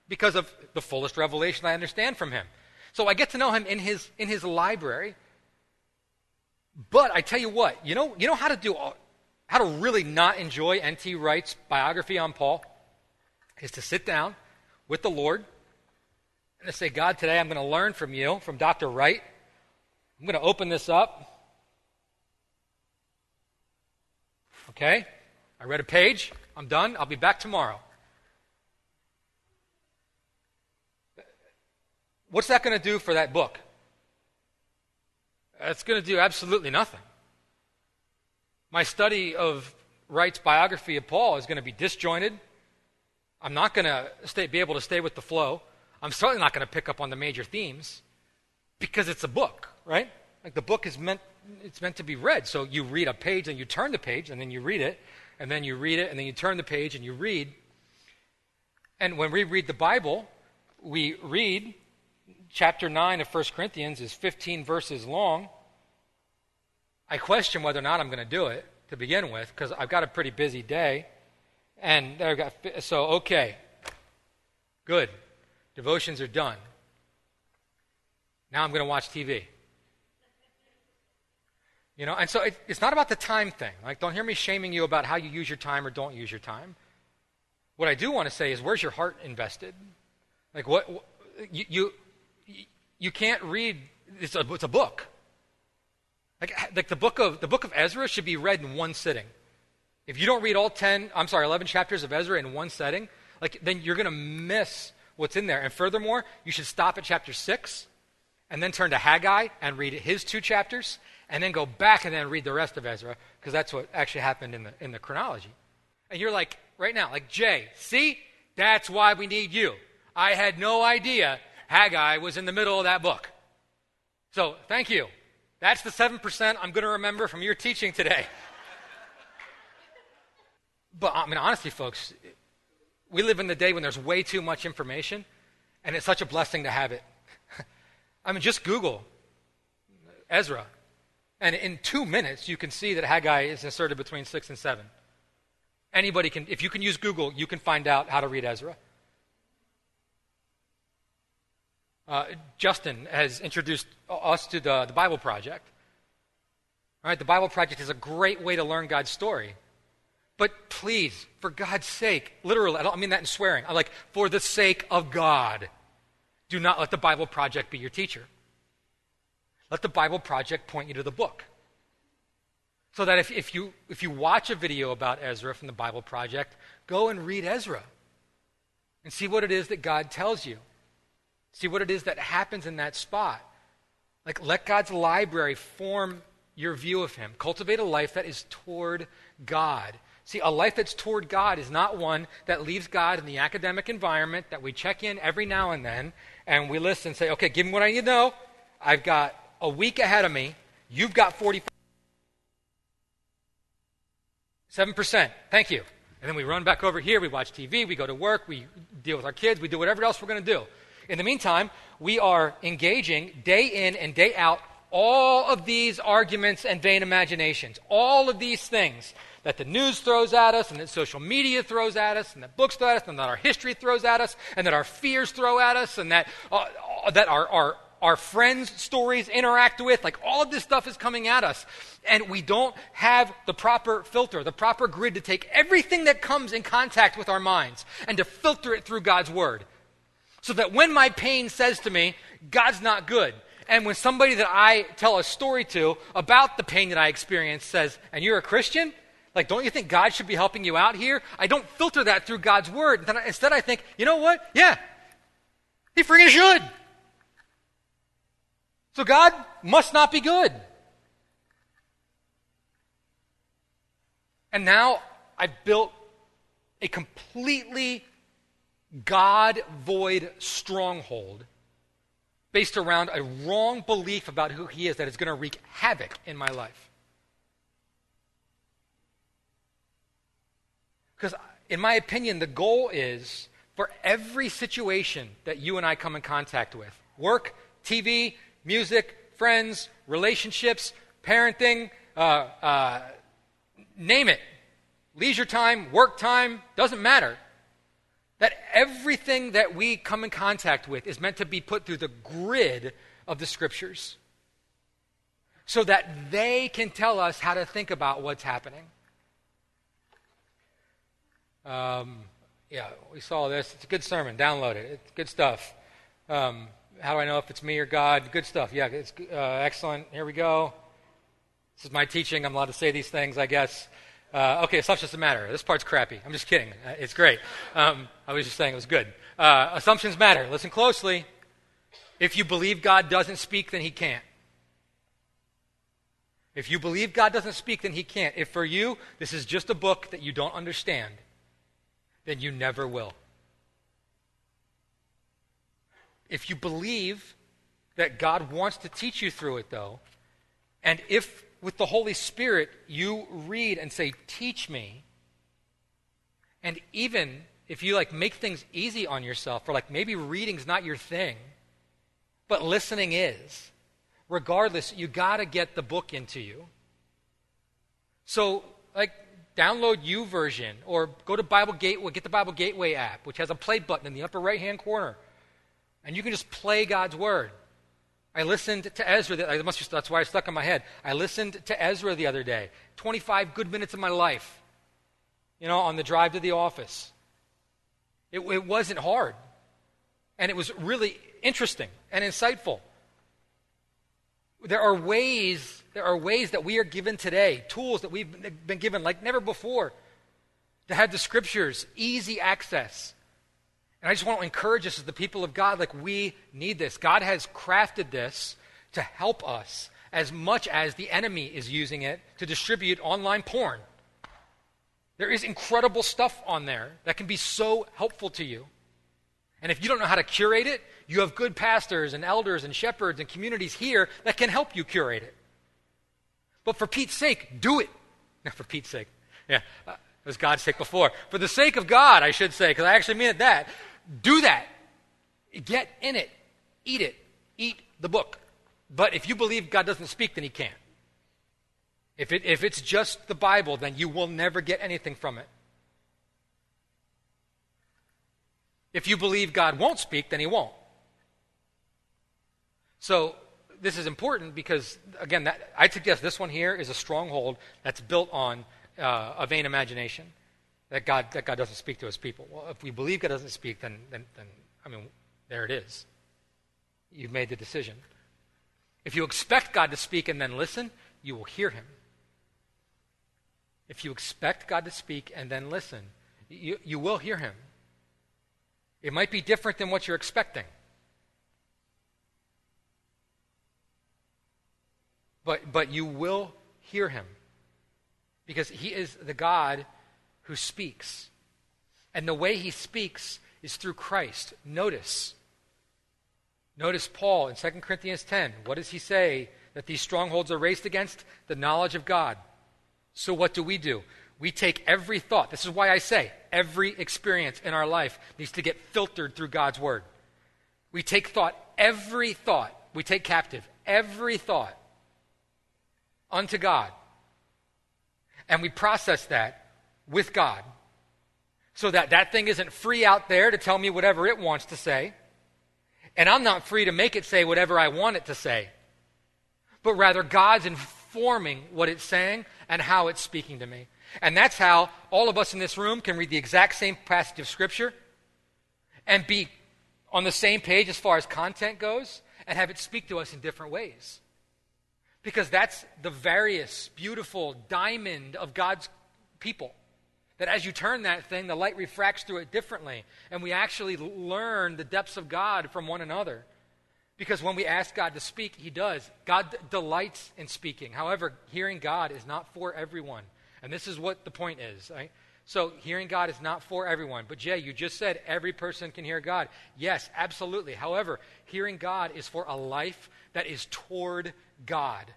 because of the fullest revelation I understand from Him. So I get to know Him in His in His library but I tell you what, you know, you know how to do how to really not enjoy N.T. Wright's biography on Paul is to sit down with the Lord and to say, God, today I'm going to learn from you, from Dr. Wright. I'm going to open this up. Okay? I read a page. I'm done. I'll be back tomorrow. What's that going to do for that book? It's going to do absolutely nothing. My study of Wright's biography of Paul is going to be disjointed. I'm not going to stay, be able to stay with the flow. I'm certainly not going to pick up on the major themes because it's a book, right? Like the book is meant it's meant to be read. So you read a page and you turn the page and then you read it and then you read it and then you turn the page and you read. And when we read the Bible, we read chapter 9 of 1 Corinthians is 15 verses long. I question whether or not I'm going to do it to begin with because I've got a pretty busy day. And there I've got, so, okay, good. Devotions are done. Now I'm going to watch TV. You know, and so it, it's not about the time thing. Like, don't hear me shaming you about how you use your time or don't use your time. What I do want to say is, where's your heart invested? Like, what, you, you you can't read it's a, it's a book. Like, like the book of the book of ezra should be read in one sitting. If you don't read all 10 i'm sorry 11 chapters of ezra in one setting like then you're going to miss what's in there. And furthermore you should stop at chapter 6 and then turn to haggai and read his two chapters and then go back and then read the rest of ezra because that's what actually happened in the in the chronology. And you're like right now like jay see? That's why we need you. I had no idea Haggai was in the middle of that book. So, thank you. That's the 7% I'm going to remember from your teaching today. But I mean, honestly, folks, we live in the day when there's way too much information, and it's such a blessing to have it. [LAUGHS] I mean, just Google Ezra, and in two minutes, you can see that Haggai is inserted between six and seven. Anybody can, if you can use Google, you can find out how to read Ezra. Uh, Justin has introduced us to the, the Bible Project. All right, the Bible Project is a great way to learn God's story. But please, for God's sake, literally, I don't mean that in swearing. I'm like, for the sake of God, do not let the Bible Project be your teacher. Let the Bible Project point you to the book. So that if, if, you, if you watch a video about Ezra from the Bible Project, go and read Ezra and see what it is that God tells you. See what it is that happens in that spot. Like, let God's library form your view of Him. Cultivate a life that is toward God. See, a life that's toward God is not one that leaves God in the academic environment that we check in every now and then and we listen and say, okay, give me what I need to know. I've got a week ahead of me. You've got 45. 7%. Thank you. And then we run back over here. We watch TV. We go to work. We deal with our kids. We do whatever else we're going to do. In the meantime, we are engaging day in and day out all of these arguments and vain imaginations, all of these things that the news throws at us, and that social media throws at us, and that books throw at us, and that our history throws at us, and that our fears throw at us, and that, uh, that our, our, our friends' stories interact with. Like all of this stuff is coming at us. And we don't have the proper filter, the proper grid to take everything that comes in contact with our minds and to filter it through God's Word. So that when my pain says to me, God's not good, and when somebody that I tell a story to about the pain that I experience says, and you're a Christian? Like, don't you think God should be helping you out here? I don't filter that through God's word. Instead, I think, you know what? Yeah, he freaking should. So God must not be good. And now I've built a completely God void stronghold based around a wrong belief about who He is that is going to wreak havoc in my life. Because, in my opinion, the goal is for every situation that you and I come in contact with work, TV, music, friends, relationships, parenting, uh, uh, name it, leisure time, work time, doesn't matter. That everything that we come in contact with is meant to be put through the grid of the scriptures so that they can tell us how to think about what's happening. Um, yeah, we saw this. It's a good sermon. Download it. It's good stuff. Um, how do I know if it's me or God? Good stuff. Yeah, it's uh, excellent. Here we go. This is my teaching. I'm allowed to say these things, I guess. Uh, okay, assumptions matter. This part's crappy. I'm just kidding. Uh, it's great. Um, I was just saying it was good. Uh, assumptions matter. Listen closely. If you believe God doesn't speak, then he can't. If you believe God doesn't speak, then he can't. If for you this is just a book that you don't understand, then you never will. If you believe that God wants to teach you through it, though, and if with the Holy Spirit you read and say, Teach me, and even if you like make things easy on yourself, or like maybe reading's not your thing, but listening is, regardless, you got to get the book into you. So, like, download U YouVersion or go to Bible Gateway, get the Bible Gateway app, which has a play button in the upper right hand corner and you can just play God's word. I listened to Ezra. The, must be, that's why it stuck in my head. I listened to Ezra the other day. 25 good minutes of my life, you know, on the drive to the office. It, it wasn't hard. And it was really interesting and insightful. There are ways, there are ways that we are given today, tools that we've been given like never before, to have the scriptures, easy access. And I just want to encourage us as the people of God, like we need this. God has crafted this to help us as much as the enemy is using it to distribute online porn. There is incredible stuff on there that can be so helpful to you. And if you don't know how to curate it, you have good pastors and elders and shepherds and communities here that can help you curate it. But for Pete's sake, do it. [LAUGHS] Not for Pete's sake. Yeah. Uh, was God's sake before. For the sake of God, I should say, because I actually mean it that. Do that. Get in it. Eat it. Eat the book. But if you believe God doesn't speak, then He can't. If, it, if it's just the Bible, then you will never get anything from it. If you believe God won't speak, then He won't. So this is important because, again, that, I suggest this one here is a stronghold that's built on uh, a vain imagination that God, that God doesn't speak to his people. Well, if we believe God doesn't speak, then, then, then, I mean, there it is. You've made the decision. If you expect God to speak and then listen, you will hear him. If you expect God to speak and then listen, you, you will hear him. It might be different than what you're expecting. But, but you will hear him because he is the God who speaks. And the way he speaks is through Christ. Notice. Notice Paul in 2 Corinthians 10. What does he say that these strongholds are raised against? The knowledge of God. So what do we do? We take every thought. This is why I say every experience in our life needs to get filtered through God's word. We take thought, every thought, we take captive every thought unto God. And we process that with God so that that thing isn't free out there to tell me whatever it wants to say. And I'm not free to make it say whatever I want it to say. But rather, God's informing what it's saying and how it's speaking to me. And that's how all of us in this room can read the exact same passage of Scripture and be on the same page as far as content goes and have it speak to us in different ways. Because that's the various, beautiful diamond of God's people. That as you turn that thing, the light refracts through it differently. And we actually learn the depths of God from one another. Because when we ask God to speak, He does. God d- delights in speaking. However, hearing God is not for everyone. And this is what the point is. Right? So, hearing God is not for everyone. But, Jay, you just said every person can hear God. Yes, absolutely. However, hearing God is for a life that is toward God.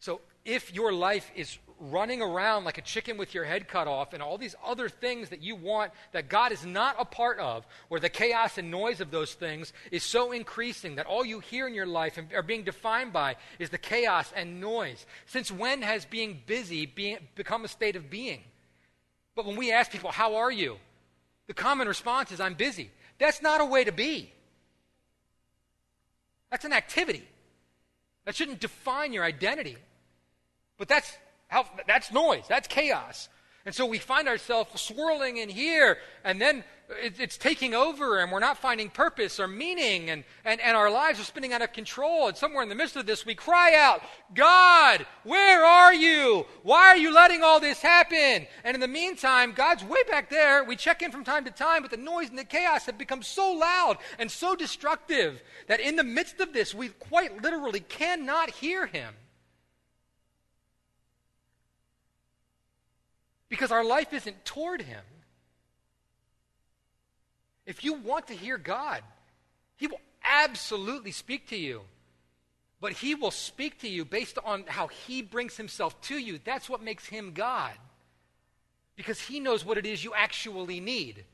So if your life is running around like a chicken with your head cut off and all these other things that you want that God is not a part of, where the chaos and noise of those things is so increasing that all you hear in your life and are being defined by is the chaos and noise. Since when has being busy being, become a state of being? But when we ask people, How are you? the common response is, I'm busy. That's not a way to be. That's an activity. That shouldn't define your identity. But that's that's noise. That's chaos. And so we find ourselves swirling in here, and then it, it's taking over, and we're not finding purpose or meaning, and, and, and our lives are spinning out of control. And somewhere in the midst of this, we cry out, God, where are you? Why are you letting all this happen? And in the meantime, God's way back there. We check in from time to time, but the noise and the chaos have become so loud and so destructive that in the midst of this, we quite literally cannot hear Him. Because our life isn't toward Him. If you want to hear God, He will absolutely speak to you. But He will speak to you based on how He brings Himself to you. That's what makes Him God. Because He knows what it is you actually need.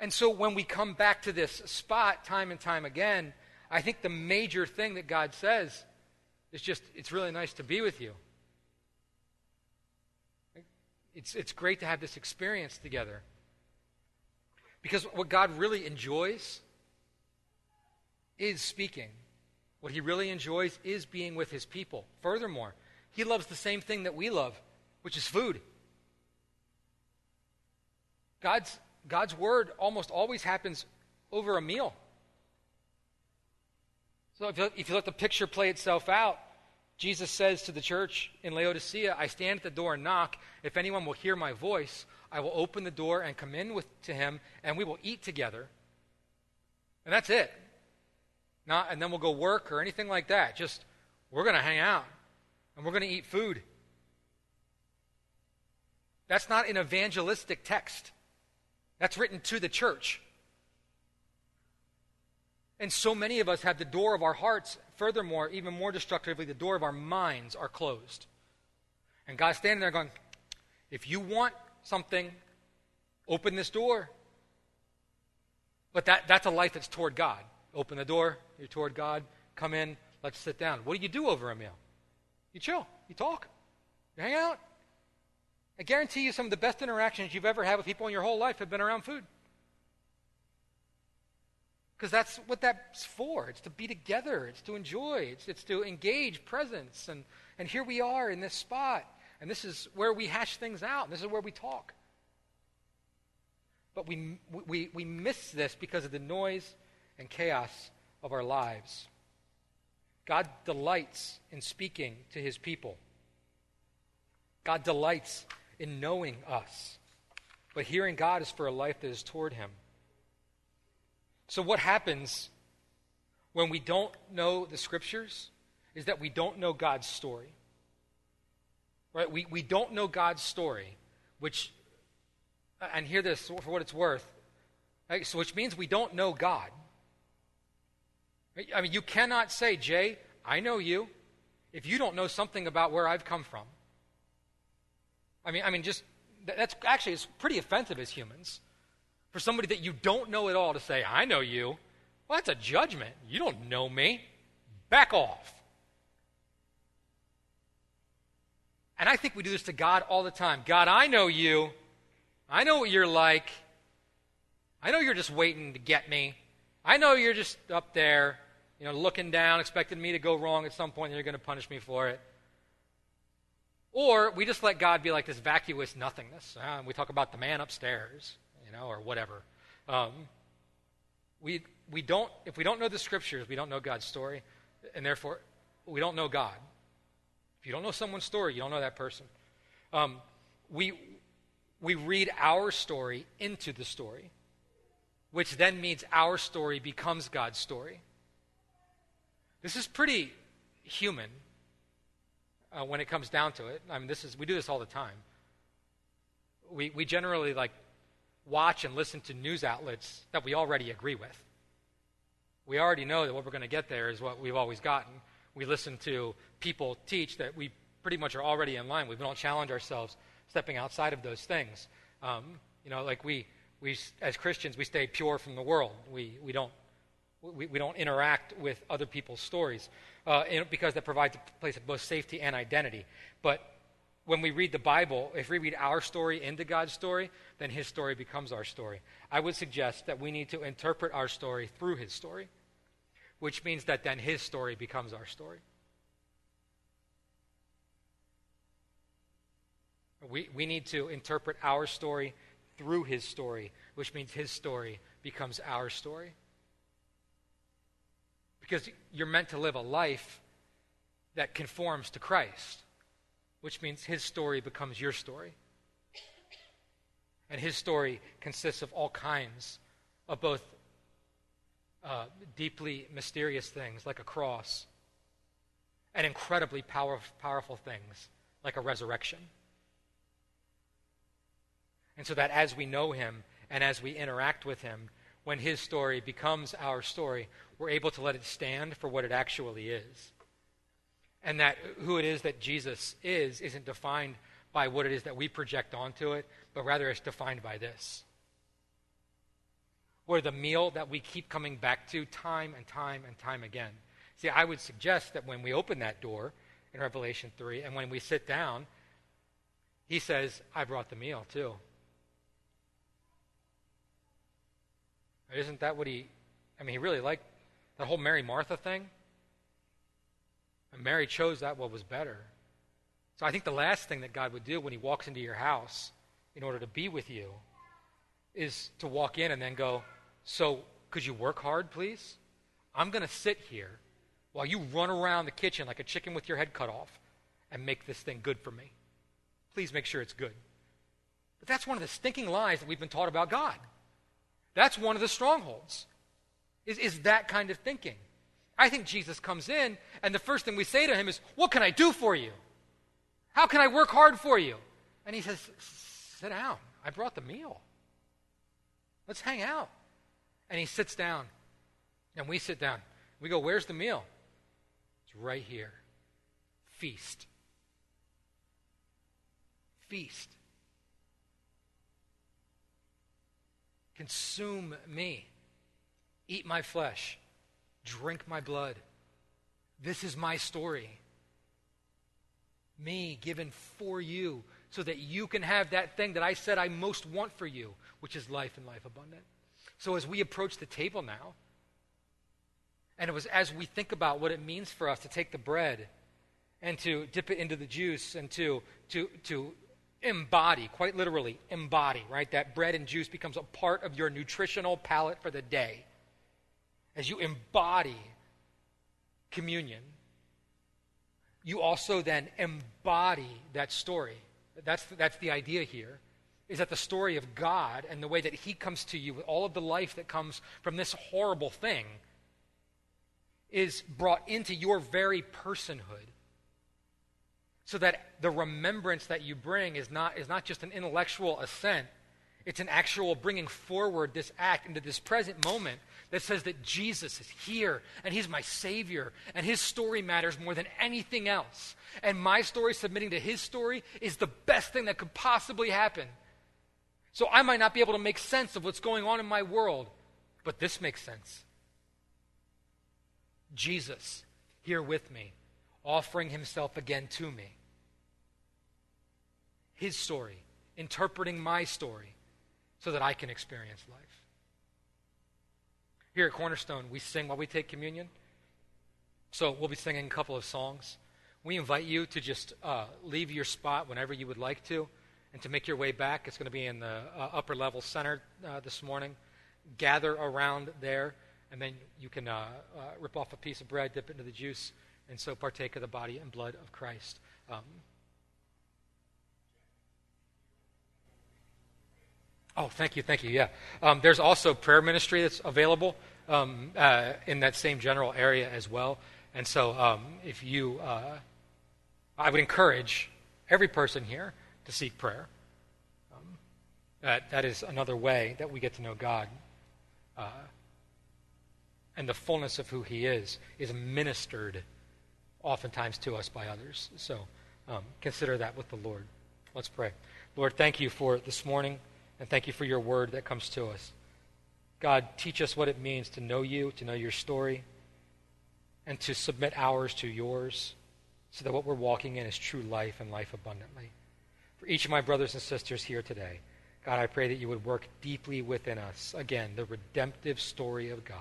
And so when we come back to this spot time and time again, I think the major thing that God says it's just, it's really nice to be with you. It's, it's great to have this experience together. Because what God really enjoys is speaking. What he really enjoys is being with his people. Furthermore, he loves the same thing that we love, which is food. God's, God's word almost always happens over a meal. So if you, if you let the picture play itself out, Jesus says to the church in Laodicea, I stand at the door and knock. If anyone will hear my voice, I will open the door and come in with, to him, and we will eat together. And that's it. Not, and then we'll go work or anything like that. Just, we're going to hang out, and we're going to eat food. That's not an evangelistic text. That's written to the church. And so many of us have the door of our hearts, furthermore, even more destructively, the door of our minds are closed. And God's standing there going, if you want something, open this door. But that, that's a life that's toward God. Open the door, you're toward God, come in, let's sit down. What do you do over a meal? You chill, you talk, you hang out. I guarantee you some of the best interactions you've ever had with people in your whole life have been around food. Because that's what that's for. It's to be together, it's to enjoy, it's, it's to engage presence. And, and here we are in this spot. And this is where we hash things out, and this is where we talk. But we, we, we miss this because of the noise and chaos of our lives. God delights in speaking to his people. God delights in knowing us. But hearing God is for a life that is toward him. So, what happens when we don't know the scriptures is that we don't know God's story. Right? We, we don't know God's story, which, uh, and hear this for what it's worth, right? so which means we don't know God. I mean, you cannot say, Jay, I know you, if you don't know something about where I've come from. I mean, I mean, just that's actually it's pretty offensive as humans for somebody that you don't know at all to say, I know you. Well, that's a judgment. You don't know me. Back off. And I think we do this to God all the time. God, I know you. I know what you're like. I know you're just waiting to get me. I know you're just up there, you know, looking down, expecting me to go wrong at some point, and you're going to punish me for it. Or we just let God be like this vacuous nothingness. Uh, we talk about the man upstairs, you know, or whatever. Um, we, we don't, if we don't know the scriptures, we don't know God's story, and therefore we don't know God. If you don't know someone's story, you don't know that person. Um, we, we read our story into the story, which then means our story becomes God's story. This is pretty human uh, when it comes down to it. I mean, this is we do this all the time. We we generally like watch and listen to news outlets that we already agree with. We already know that what we're going to get there is what we've always gotten we listen to people teach that we pretty much are already in line. We don't challenge ourselves stepping outside of those things. Um, you know, like we, we, as Christians, we stay pure from the world. We, we, don't, we, we don't interact with other people's stories uh, because that provides a place of both safety and identity. But when we read the Bible, if we read our story into God's story, then His story becomes our story. I would suggest that we need to interpret our story through His story which means that then his story becomes our story. We, we need to interpret our story through his story, which means his story becomes our story. Because you're meant to live a life that conforms to Christ, which means his story becomes your story. And his story consists of all kinds of both uh, deeply mysterious things like a cross and incredibly power, powerful things like a resurrection. And so that as we know him and as we interact with him, when his story becomes our story, we're able to let it stand for what it actually is. And that who it is that Jesus is isn't defined by what it is that we project onto it, but rather it's defined by this Where the meal that we keep coming back to time and time and time again. See, I would suggest that when we open that door in Revelation 3 and when we sit down, he says, I brought the meal too. Isn't that what he, I mean, he really liked that whole Mary Martha thing? And Mary chose that what was better. So I think the last thing that God would do when he walks into your house in order to be with you is to walk in and then go, so, could you work hard, please? I'm going to sit here while you run around the kitchen like a chicken with your head cut off and make this thing good for me. Please make sure it's good. But that's one of the stinking lies that we've been taught about God. That's one of the strongholds, is, is that kind of thinking. I think Jesus comes in, and the first thing we say to him is, What can I do for you? How can I work hard for you? And he says, Sit down. I brought the meal. Let's hang out. And he sits down And we sit down. We go, Where's the meal? It's right here. Feast. Feast. Consume me. Eat my flesh. Drink my blood. This is my story. Me given for you so that you can have that thing that I said I most want for you, which is life and life abundant. So as we approach the table now, and it was as we think about what it means for us to take the bread and to dip it into the juice and to, to, to embody, quite literally, embody, right? That bread and juice becomes a part of your nutritional palate for the day. As you embody communion, you also then embody that story. That's, that's the idea here, is that the story of God and the way that He comes to you with all of the life that comes from this horrible thing is brought into your very personhood so that the remembrance that you bring is not, is not just an intellectual assent, it's an actual bringing forward this act into this present moment that says that Jesus is here and he's my Savior and his story matters more than anything else. And my story submitting to his story is the best thing that could possibly happen. So I might not be able to make sense of what's going on in my world, but this makes sense. Jesus here with me, offering himself again to me his story, interpreting my story, so that I can experience life. Here at Cornerstone, we sing while we take communion. So we'll be singing a couple of songs. We invite you to just uh, leave your spot whenever you would like to and to make your way back. It's going to be in the uh, upper level center uh, this morning. Gather around there, and then you can uh, uh, rip off a piece of bread, dip it into the juice, and so partake of the body and blood of Christ. Um, Oh, thank you, thank you. Yeah. Um, there's also prayer ministry that's available um, uh, in that same general area as well. And so, um, if you, uh, I would encourage every person here to seek prayer. Um, that, that is another way that we get to know God. Uh, and the fullness of who He is is ministered oftentimes to us by others. So, um, consider that with the Lord. Let's pray. Lord, thank you for this morning. And thank you for your word that comes to us. God, teach us what it means to know you, to know your story, and to submit ours to yours so that what we're walking in is true life and life abundantly. For each of my brothers and sisters here today, God, I pray that you would work deeply within us, again, the redemptive story of God,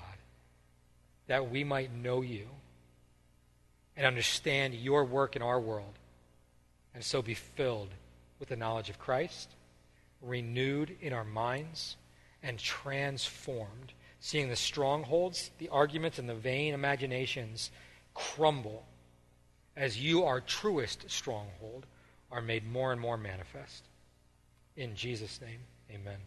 that we might know you and understand your work in our world, and so be filled with the knowledge of Christ renewed in our minds, and transformed, seeing the strongholds, the arguments, and the vain imaginations crumble as you, our truest stronghold, are made more and more manifest. In Jesus' name, amen.